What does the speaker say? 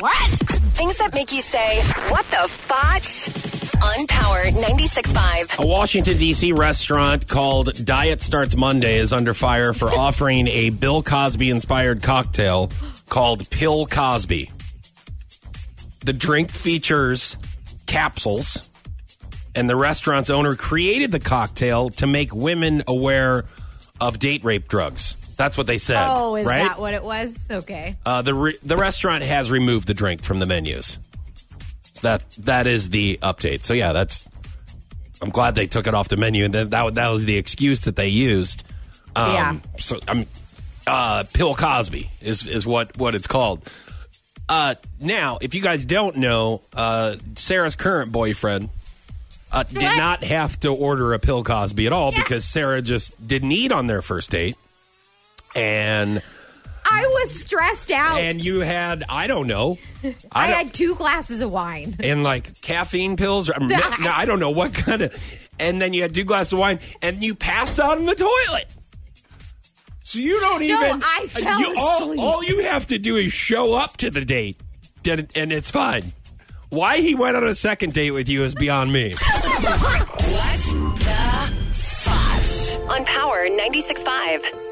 What? Things that make you say, what the fotch? On Power 96.5. A Washington, D.C. restaurant called Diet Starts Monday is under fire for offering a Bill Cosby inspired cocktail called Pill Cosby. The drink features capsules, and the restaurant's owner created the cocktail to make women aware of date rape drugs. That's what they said. Oh, is right? that what it was? Okay. Uh, the re- the restaurant has removed the drink from the menus. So that that is the update. So yeah, that's. I'm glad they took it off the menu, and that that, that was the excuse that they used. Um, Yeah. So I'm. Uh, Pill Cosby is is what what it's called. Uh, now, if you guys don't know, uh, Sarah's current boyfriend uh, did not have to order a Pill Cosby at all because Sarah just didn't eat on their first date, and I was stressed out. and you had I don't know, I, don't- had two glasses of wine. and like caffeine pills. Or, no, I don't know what kind of. And then you had two glasses of wine, and you passed out in the toilet. So you don't No, even. I uh, fell you, all, asleep. all you have to do is show up to the date, and and it's fine. Why he went on a second date with you is beyond me. What the fotch? On Power 96.5.